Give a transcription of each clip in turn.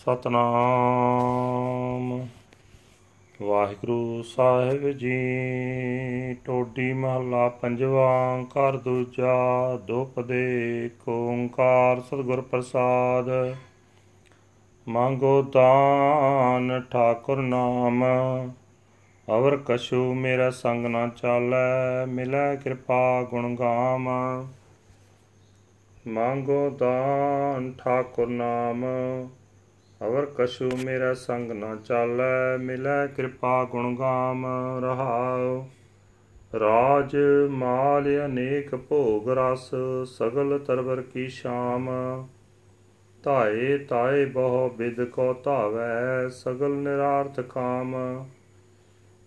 ਸਤਨਾਮ। ਵਾਹਿਗੁਰੂ ਸਾਹਿਬ ਜੀ, ਟੋਡੀ ਮਹੱਲਾ ਪੰਜਵਾ, ਘਰ ਦੂਜਾ ਦੁਪਦੇ ਓੰਕਾਰ ਸਤਿਗੁਰ ਪ੍ਰਸਾਦ। ਮੰਗੋ ਦਾਨ ਠਾਕੁਰ ਨਾਮ, ਅਵਰ ਕਛੂ ਮੇਰਾ ਸੰਗ ਨਾ ਚਾਲੈ, ਮਿਲੈ ਕਿਰਪਾ ਗੁਣ ਗਾਮ। ਮੰਗੋ ਦਾਨ ਠਾਕੁਰ ਨਾਮ ਅਵਰ ਕਛੂ ਮੇਰਾ ਸੰਗ ਨਾ ਚਾਲੈ, ਮਿਲੈ ਕਿਰਪਾ ਗੁਣ ਗਾਮ ਰਹਾਉ। ਰਾਜ ਮਾਲ ਅਨੇਕ ਭੋਗ ਰਸ, ਸਗਲ ਤਰਵਰ ਕੀ ਸ਼ਾਮ। ਧਾਏ ਤਾਏ ਬਹੁ ਬਿਦ ਕੋ ਧਾਵੈ, ਸਗਲ ਨਿਰਾਰਥ ਕਾਮ।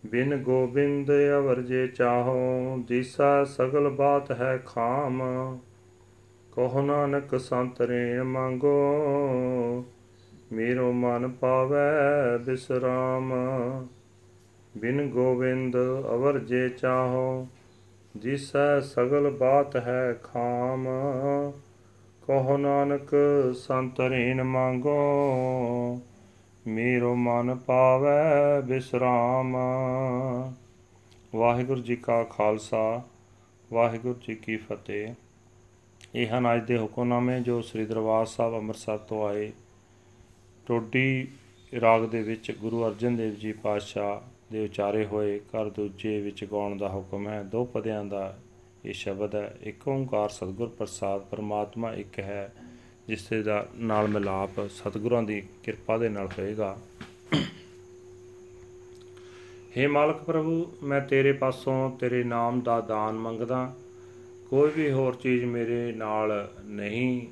ਬਿਨ ਗੋਬਿੰਦ ਅਵਰ ਜੇ ਚਾਹੋ, ਦਿਸਾ ਸਗਲ ਬਾਤ ਹੈ ਖਾਮ। ਕਹੋ ਨਾਨਕ ਸੰਤ ਰੇਣ ਮੰਗੋ। ਮੇਰੋ ਮਨ ਪਾਵੈ ਬਿਸਰਾਮ। ਬਿਨ ਗੋਬਿੰਦ ਅਵਰ ਜੇ ਚਾਹੋ, ਜਿਸੈ ਸਗਲ ਬਾਤ ਹੈ ਖਾਮ। ਕਹੋ ਨਾਨਕ, ਸੰਤ ਰੇਨ ਮੰਗੋ, ਮੇਰੋ ਮਨ ਪਾਵੈ ਬਿਸਰਾਮ। ਵਾਹਿਗੁਰੂ ਜੀ ਕਾ ਖਾਲਸਾ, ਵਾਹਿਗੁਰੂ ਜੀ ਕੀ ਫਤਿਹ। ਇਹ ਹਨ ਅੱਜ ਦੇ ਹੁਕਮਨਾਮੇ ਜੋ ਸ੍ਰੀ ਦਰਬਾਰ ਸਾਹਿਬ ਅੰਮ੍ਰਿਤਸਰ ਤੋਂ ਆਏ। ਟੋਡੀ ਰਾਗ ਦੇ ਵਿੱਚ ਗੁਰੂ ਅਰਜਨ ਦੇਵ ਜੀ ਪਾਤਸ਼ਾਹ ਦੇ ਉਚਾਰੇ ਹੋਏ ਘਰ ਦੂਜੇ ਵਿੱਚ ਗਾਉਣ ਦਾ ਹੁਕਮ ਹੈ। ਦੋ ਪਦਿਆਂ ਦਾ ਇਹ ਸ਼ਬਦ ਹੈ। ਇੱਕ ਓੰਕਾਰ ਸਤਿਗੁਰ ਪ੍ਰਸਾਦ, ਪਰਮਾਤਮਾ ਇੱਕ ਹੈ ਜਿਸ ਦੇ ਦਾ ਨਾਲ ਮਿਲਾਪ ਸਤਿਗੁਰਾਂ ਦੀ ਕਿਰਪਾ ਦੇ ਨਾਲ ਹੋਏਗਾ। हे ਮਾਲਕ ਪ੍ਰਭੂ, ਮੈਂ ਤੇਰੇ ਪਾਸੋਂ ਤੇਰੇ ਨਾਮ ਦਾ ਦਾਨ ਮੰਗਦਾ। ਕੋਈ ਵੀ ਹੋਰ ਚੀਜ਼ ਮੇਰੇ ਨਾਲ ਨਹੀਂ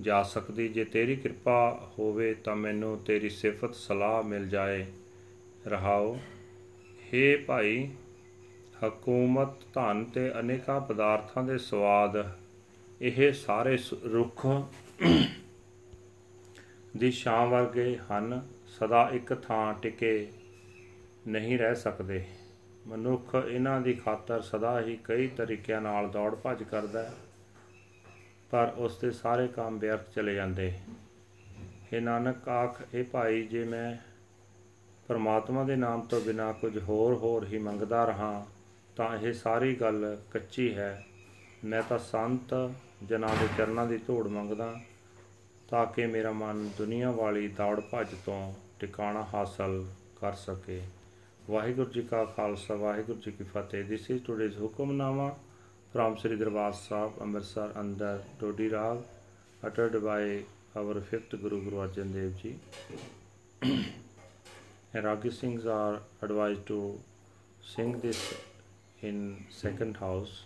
ਜਾ ਸਕਦੀ, ਜੇ ਤੇਰੀ ਕਿਰਪਾ ਹੋਵੇ ਤਾਂ ਮੈਨੂੰ ਤੇਰੀ ਸਿਫਤ ਸਲਾਹ ਮਿਲ ਜਾਏ। ਰਹਾਓ हे ਭਾਈ, ਹਕੂਮਤ ਧਨ ਤੇ ਅਨੇਕਾਂ ਪਦਾਰਥਾਂ ਦੇ ਸਵਾਦ, ਇਹ ਸਾਰੇ ਰੁੱਖ ਦੀ ਛਾਂ ਵਰਗੇ ਹਨ, ਸਦਾ ਇੱਕ ਥਾਂ ਟਿਕੇ ਨਹੀਂ ਰਹਿ ਸਕਦੇ। ਮਨੁੱਖ ਇਹਨਾਂ ਦੀ ਖਾਤਰ ਸਦਾ ਹੀ ਕਈ ਤਰੀਕਿਆਂ ਨਾਲ ਦੌੜ ਭੱਜ ਕਰਦਾ ਹੈ। ਪਰ ਉਸ ਦੇ ਸਾਰੇ ਕੰਮ ਵਿਅਰਥ ਚਲੇ ਜਾਂਦੇ। ਇਹ ਨਾਨਕ, ਆਖ ਇਹ ਭਾਈ, ਜੇ ਮੈਂ ਪਰਮਾਤਮਾ ਦੇ ਨਾਮ ਤੋਂ ਬਿਨਾ ਕੁਝ ਹੋਰ ਹੋਰ ਹੀ ਮੰਗਦਾ ਰਹਾ, ਤਾਂ ਇਹ ਸਾਰੀ ਗੱਲ ਕੱਚੀ ਹੈ। ਮੈਂ ਤਾਂ ਸੰਤ ਜਨਾਂ ਦੇ ਚਰਨਾਂ ਦੀ ਧੂੜ ਮੰਗਦਾ, ਤਾਂ ਕਿ ਮੇਰਾ ਮਨ ਦੁਨੀਆ ਵਾਲੀ ਦੌੜ ਭੱਜ ਤੋਂ ਟਿਕਾਣਾ ਹਾਸਲ ਕਰ ਸਕੇ। ਵਾਹਿਗੁਰੂ ਜੀ ਕਾ ਖਾਲਸਾ, ਵਾਹਿਗੁਰੂ ਜੀ ਕੀ ਫਤਿਹ। This is today's hukamnama. From Sri Darbar Sahib Amritsar under Dodi Rag uttered by our fifth Guru Guru Arjan Dev Ji. and Ragi Singhs are advised to sing this in second house.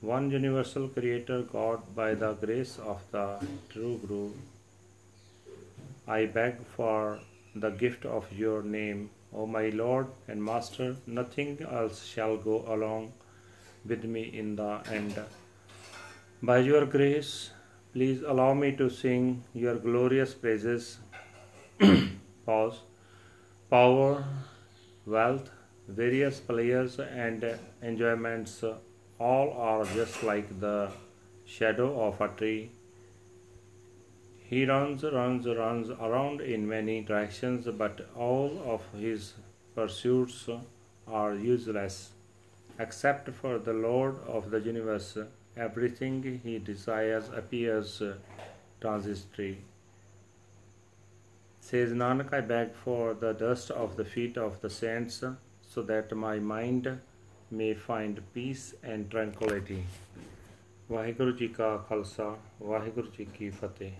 One universal creator God by the grace of the true Guru, I beg for the gift of your name O my Lord and Master, nothing else shall go along with me in the end. By your grace, please allow me to sing your glorious praises. Pause. Power, wealth, various pleasures and enjoyments, all are just like the shadow of a tree. He runs, runs, runs around in many directions, but all of his pursuits are useless. Except for the Lord of the universe, everything he desires appears transitory. Says Nanak, I beg for the dust of the feet of the saints, so that my mind may find peace and tranquility. Waheguru ji ਕਾ ਖਾਲਸਾ ਵਾਹਿਗੁਰੂ ਜੀ ਕੀ ਫਤਿਹ